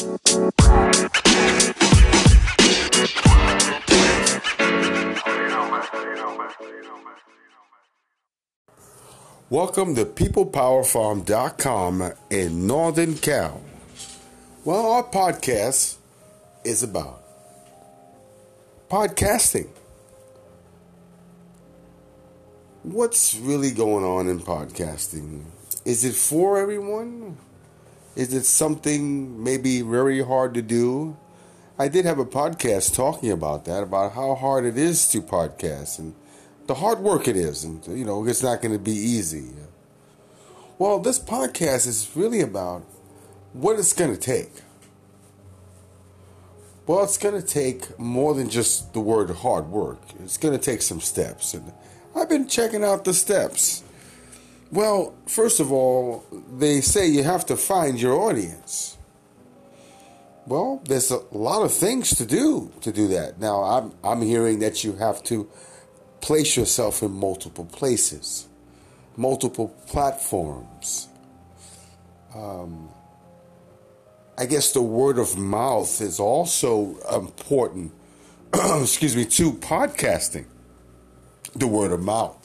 Welcome to PeoplePowerFarm.com in Northern Cal. Well, our podcast is about podcasting. What's really going on in podcasting? Is it for everyone? Is it something maybe very hard to do? I did have a podcast talking about that, about how hard it is to podcast and the hard work it is, and you know, it's not going to be easy. Well, this podcast is really about what it's going to take. Well, it's going to take more than just the word hard work. It's going to take some steps, and I've been checking out the steps. Well, first of all, they say you have to find your audience. Well, there's a lot of things to do to do that. Now, I'm I'm hearing that you have to place yourself in multiple places, multiple platforms. Um, I guess the word of mouth is also important, excuse me, to podcasting. The word of mouth.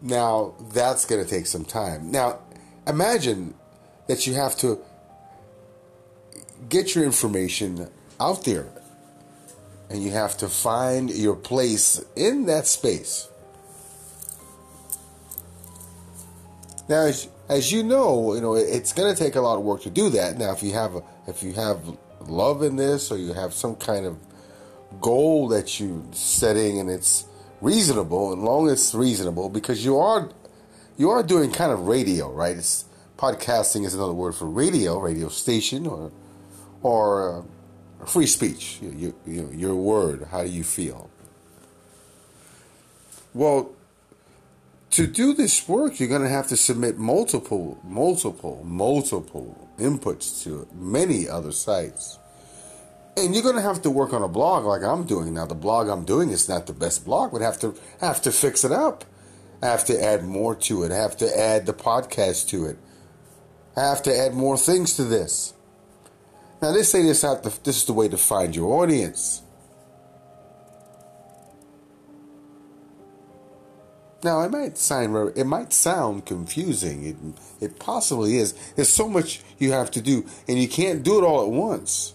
Now, that's going to take some time. Now, imagine that you have to get your information out there and you have to find your place in that space. Now, as, as you know, you know it's going to take a lot of work to do that. Now, if you have if you have love in this, or you have some kind of goal that you're setting, and it's reasonable, and long as it's reasonable, because you are you are doing kind of radio, right? It's podcasting is another word for radio, radio station, or or. Uh, free speech, you, you, your word, how do you feel? Well, to do this work, you're going to have to submit multiple, multiple, multiple inputs to many other sites. And you're going to have to work on a blog like I'm doing now. The blog I'm doing is not the best blog, but have to have to fix it up. I have to add more to it. I have to add the podcast to it. I have to add more things to this. Now they say this this is the way to find your audience. Now it might sound it might sound confusing. It it possibly is. There's so much you have to do, and you can't do it all at once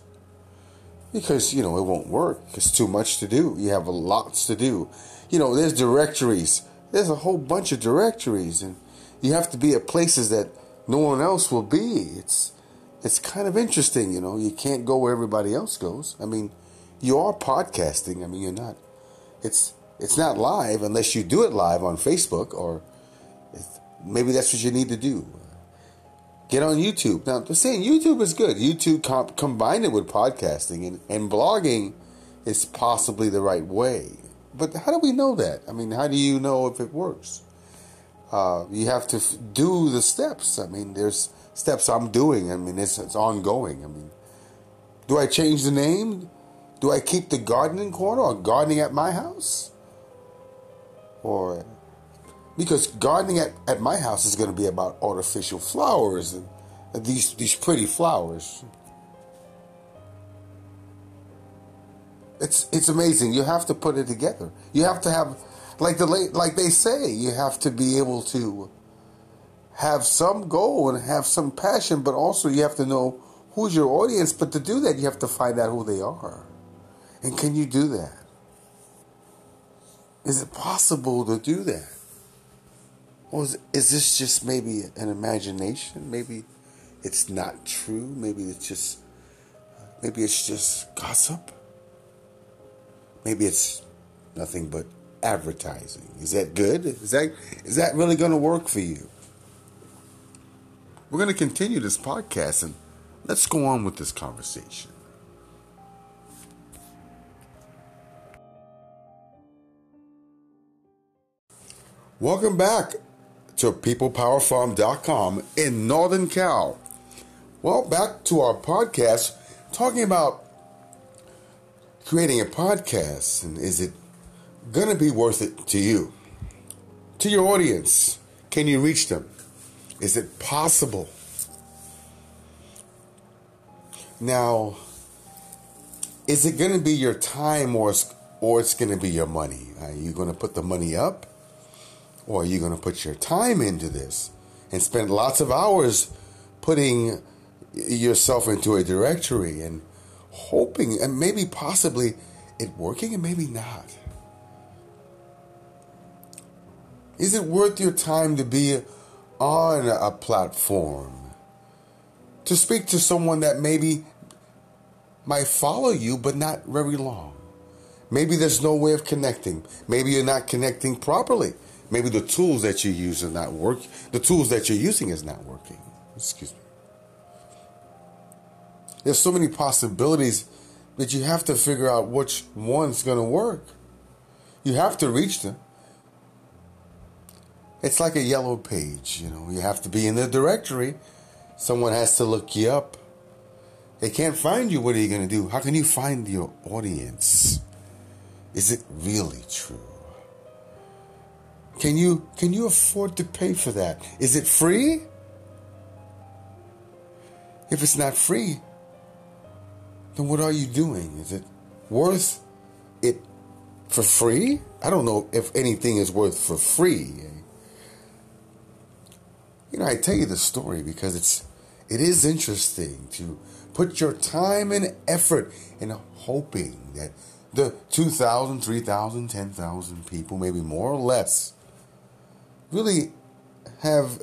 because you know it won't work. It's too much to do. You have lots to do. You know, there's directories. There's a whole bunch of directories, and you have to be at places that no one else will be. It's it's kind of interesting, you know. You can't go where everybody else goes. I mean, you are podcasting. I mean, you're not. It's it's not live unless you do it live on Facebook or maybe that's what you need to do. Get on YouTube. Now, they're saying YouTube is good. YouTube comp- combine it with podcasting and, and blogging is possibly the right way. But how do we know that? I mean, how do you know if it works? Uh, you have to f- do the steps. I mean, there's steps I'm doing. I mean, it's, it's ongoing. I mean, do I change the name? Do I keep the gardening corner or gardening at my house? Or because gardening at, at my house is going to be about artificial flowers and, these these pretty flowers. It's it's amazing. You have to put it together. You have to have like the like they say. You have to be able to have some goal and have some passion, but also you have to know who's your audience. But to do that, you have to find out who they are. And can you do that? Is it possible to do that? Is, is this just maybe an imagination? Maybe it's not true. Maybe it's just maybe it's just gossip. Maybe it's nothing but advertising. Is that good? Is that is that really going to work for you? We're going to continue this podcast and let's go on with this conversation. Welcome back to PeoplePowerFarm.com in Northern Cal. Well, back to our podcast talking about creating a podcast and is it going to be worth it to you? To your audience? Can you reach them? Is it possible? Now, is it going to be your time or or it's going to be your money? Are you going to put the money up or are you going to put your time into this and spend lots of hours putting yourself into a directory and hoping and maybe possibly it working and maybe not? Is it worth your time to be on a platform? To speak to someone that maybe might follow you, but not very long. Maybe there's no way of connecting. Maybe you're not connecting properly. Maybe the tools that you use are not work. The tools that you're using is not working. Excuse me. There's so many possibilities that you have to figure out which one's going to work. You have to reach them. It's like a yellow page, you know. You have to be in the directory. Someone has to look you up. They can't find you. What are you going to do? How can you find your audience? Is it really true? Can you can you afford to pay for that? Is it free? If it's not free, then what are you doing? Is it worth it for free? I don't know if anything is worth for free. You know, I tell you the story because it's it is interesting to Put your time and effort in hoping that the 2,000, 3,000, 10,000 people, maybe more or less, really have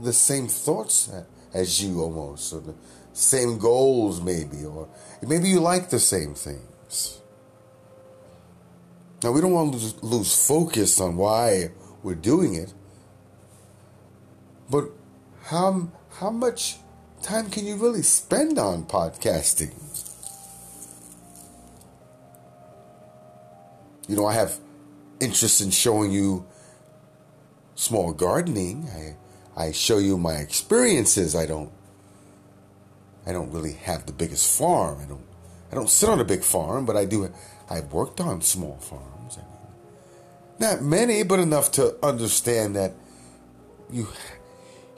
the same thoughts as you almost, or the same goals maybe, or maybe you like the same things. Now, we don't want to lose, focus on why we're doing it, but how, how much time can you really spend on podcasting? You know, I have interest in showing you small gardening. I, I show you my experiences. I don't I don't really have the biggest farm. I don't I don't sit on a big farm, but I do I've worked on small farms. I mean, not many, but enough to understand that you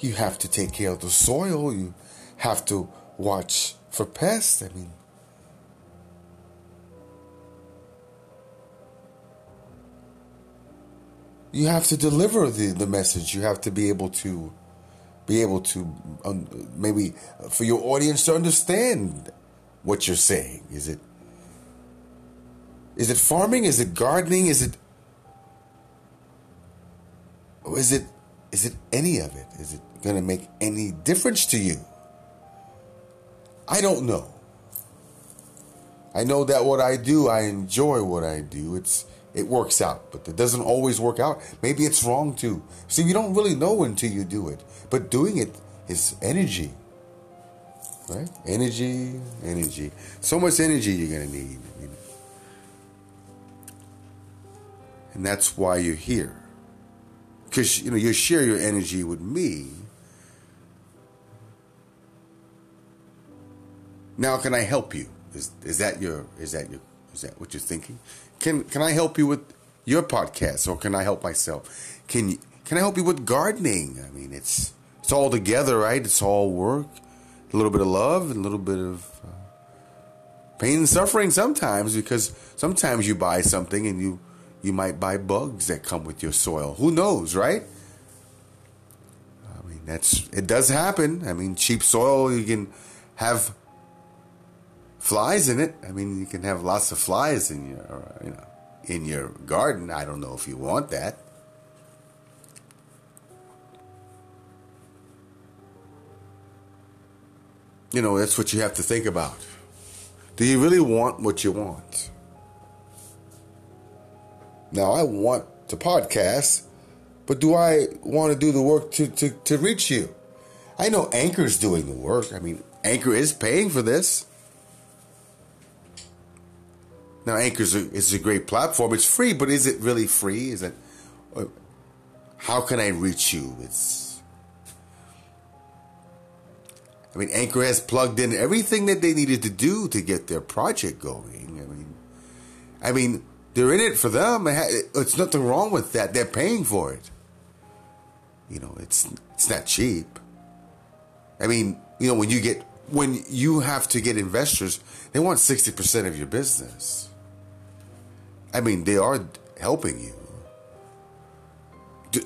you have to take care of the soil. You have to watch for pests. I mean, you have to deliver the, the message. You have to be able to be able to um, maybe for your audience to understand what you're saying. Is it is it farming? Is it gardening? Is it or is it is it any of it? Is it going to make any difference to you? I don't know. I know that what I do, I enjoy what I do. It's it works out, but it doesn't always work out. Maybe it's wrong too. See, you don't really know until you do it. But doing it is energy. Right? Energy, energy. So much energy you're gonna need. And that's why you're here. Because you know, you share your energy with me Now, can I help you? Is is that your is that your is that what you're thinking? Can can I help you with your podcast, or can I help myself? Can can I help you with gardening? I mean, it's it's all together, right? It's all work, a little bit of love, and a little bit of uh, pain and suffering sometimes, because sometimes you buy something and you you might buy bugs that come with your soil. Who knows, right? I mean, that's it does happen. I mean, cheap soil you can have flies in it. I mean, you can have lots of flies in your, uh, you know, in your garden. I don't know if you want that. You know, that's what you have to think about. Do you really want what you want? Now, I want to podcast, but do I want to do the work to, to, to reach you? I know Anchor's doing the work. I mean, Anchor is paying for this. Now, Anchor is a, great platform. It's free, but is it really free? Is it? Uh, how can I reach you? It's. I mean, Anchor has plugged in everything that they needed to do to get their project going. I mean, I mean, they're in it for them. It's nothing wrong with that. They're paying for it. You know, it's it's not cheap. I mean, you know, when you get when you have to get investors, they want 60% of your business. I mean, they are helping you.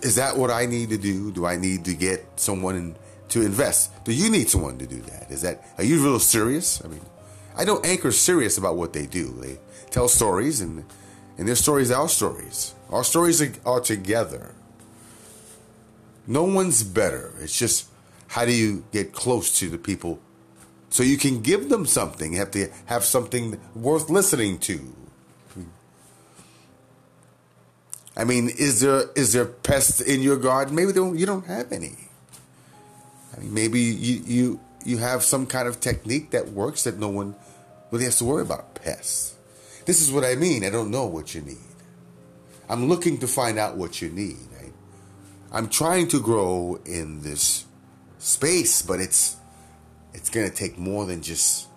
Is that what I need to do? Do I need to get someone to invest? Do you need someone to do that? Is that are you real serious? I mean, I know Anchor serious about what they do. They tell stories, and and their stories are our stories. Our stories are, are together. No one's better. It's just how do you get close to the people so you can give them something. You have to have something worth listening to. I mean, is there is there pests in your garden? Maybe don't, you don't have any. I mean, maybe you, you you have some kind of technique that works that no one really has to worry about pests. This is what I mean. I don't know what you need. I'm looking to find out what you need. I, I'm trying to grow in this space, but it's it's going to take more than just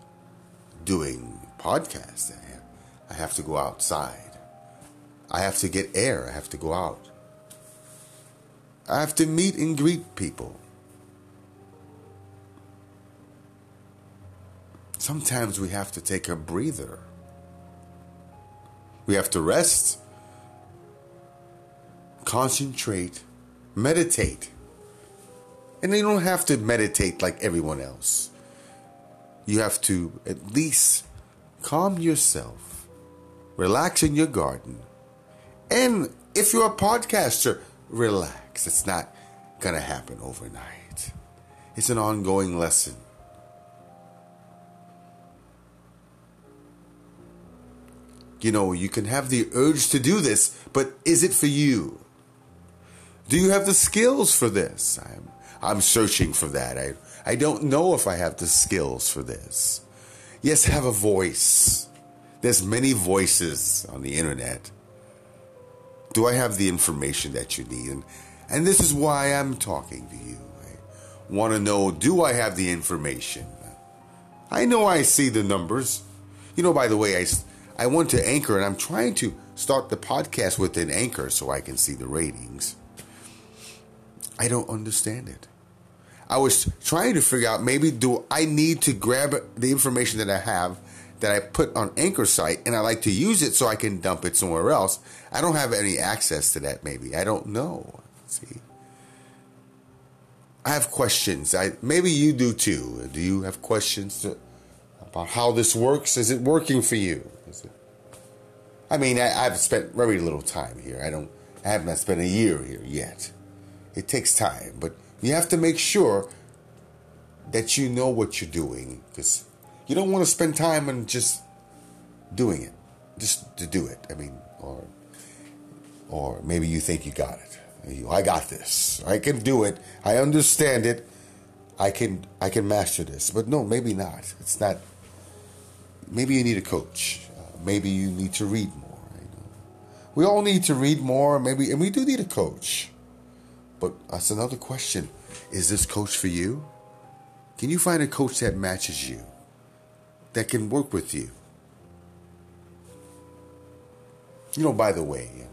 doing podcasts. I have, I have to go outside. I have to get air. I have to go out. I have to meet and greet people. Sometimes we have to take a breather. We have to rest, concentrate, meditate. And you don't have to meditate like everyone else. You have to at least calm yourself, relax in your garden, and if you're a podcaster, relax. It's not going to happen overnight. It's an ongoing lesson. You know, you can have the urge to do this, but is it for you? Do you have the skills for this? I'm, I'm searching for that. I, I don't know if I have the skills for this. Yes, have a voice. There's many voices on the internet. Do I have the information that you need? And, and this is why I'm talking to you. I want to know do I have the information? I know I see the numbers. You know, by the way, I, I went to Anchor and I'm trying to start the podcast with an Anchor so I can see the ratings. I don't understand it. I was trying to figure out maybe do I need to grab the information that I have that I put on Anchor site and I like to use it so I can dump it somewhere else. I don't have any access to that maybe. I don't know. See. I have questions. I maybe you do too. Do you have questions to, about how this works? Is it working for you? It I mean, I, have spent very little time here. I don't I haven't spent a year here yet. It takes time, but you have to make sure that you know what you're doing because you don't want to spend time on just doing it, just to do it. I mean, or or maybe you think you got it. You, I got this. I can do it. I understand it. I can I can master this. But no, maybe not. It's not. Maybe you need a coach. Uh, maybe you need to read more. We all need to read more. Maybe, and we do need a coach. But that's another question. Is this coach for you? Can you find a coach that matches you? That can work with you. You know, by the way, you know,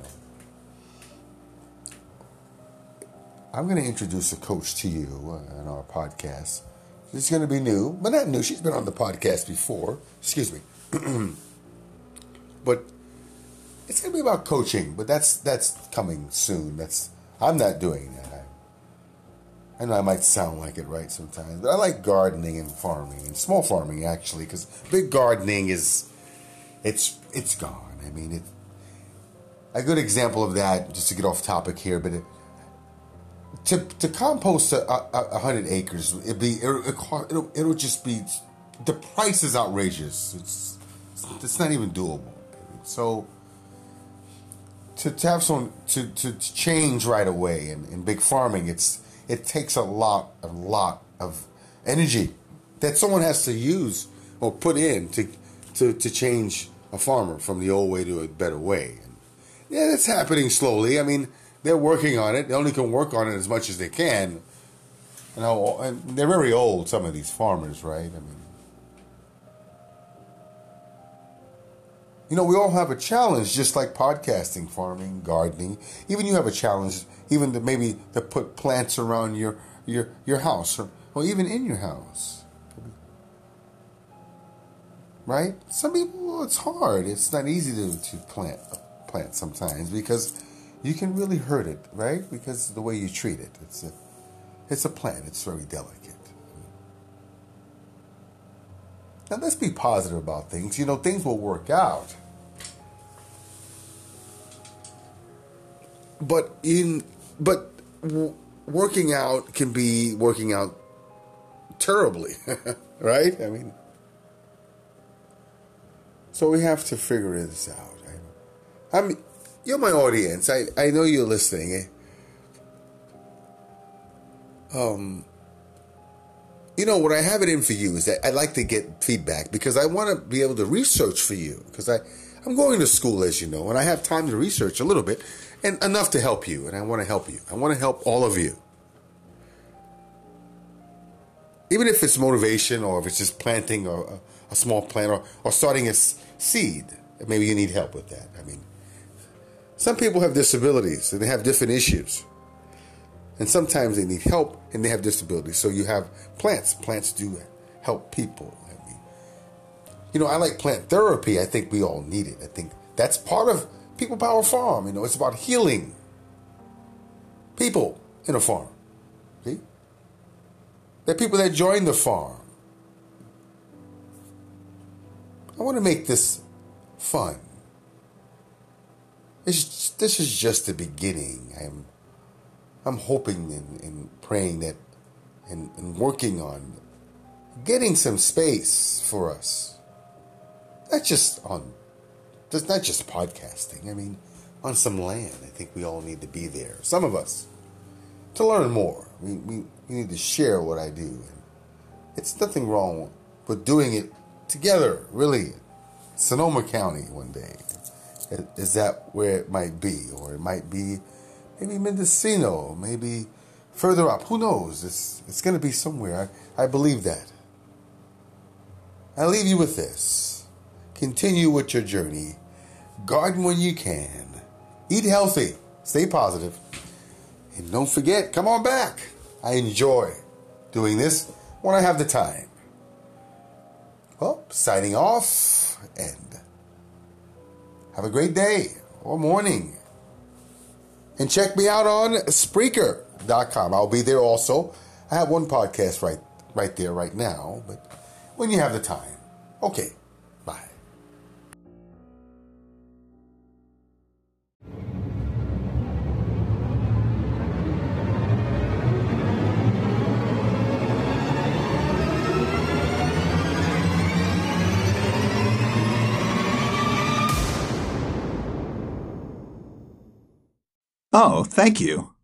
I'm going to introduce a coach to you on our podcast. It's going to be new, but not new. She's been on the podcast before. Excuse me. but it's going to be about coaching, but that's that's coming soon. That's I'm not doing that. I know I might sound like it right sometimes, but I like gardening and farming and small farming actually, because big gardening is it's it's gone. I mean, it. A good example of that, just to get off topic here, but it, to to compost a, a, a hundred acres, it'd be it, it'll, it'll just be the price is outrageous. It's it's not even doable. So to, to have someone to, to change right away in, in big farming, it's it takes a lot, a lot of energy that someone has to use or put in to, to, to change a farmer from the old way to a better way. And yeah, it's happening slowly. I mean, they're working on it. They only can work on it as much as they can. You know, and they're very old, some of these farmers, right? I mean, you know, we all have a challenge, just like podcasting, farming, gardening. Even you have a challenge even to maybe to put plants around your your your house or, or even in your house. right? Some people it's hard. It's not easy to, to plant a plant sometimes because you can really hurt it, right? Because the way you treat it. It's a it's a plant. It's very delicate. Now let's be positive about things. You know, things will work out. But in but working out can be working out terribly, right? I mean, so we have to figure this out. I, I'm, you're my audience. I, I know you're listening. Um, you know what I have it in for you is that I like to get feedback because I want to be able to research for you because I I'm going to school as you know and I have time to research a little bit and enough to help you and I want to help you. I want to help all of you. Even if it's motivation or if it's just planting a, a small plant or, or starting a seed, maybe you need help with that. I mean, some people have disabilities and they have different issues. And sometimes they need help and they have disabilities. So you have plants. Plants do help people. I mean, you know, I like plant therapy. I think we all need it. I think that's part of People Power Farm. You know, it's about healing people in a farm. See? Are people that join the farm. I want to make this fun. This, this is just the beginning. I'm I'm hoping and, and praying that and, and working on getting some space for us. Not just on, just not just podcasting. I mean, on some land. I think we all need to be there. Some of us to learn more. We, we, we need to share what I do. And it's nothing wrong with doing it together. Really, Sonoma County one day. Is that where it might be, or it might be maybe Mendocino, maybe further up. Who knows? It's, it's going to be somewhere. I, I believe that. I leave you with this. Continue with your journey. Garden when you can. Eat healthy. Stay positive. And don't forget, come on back. I enjoy doing this when I have the time. Well, signing off and have a great day or morning and check me out on Spreaker.com. I'll be there also. I have one podcast right right there right now, but when you have the time. Okay. Oh, thank you.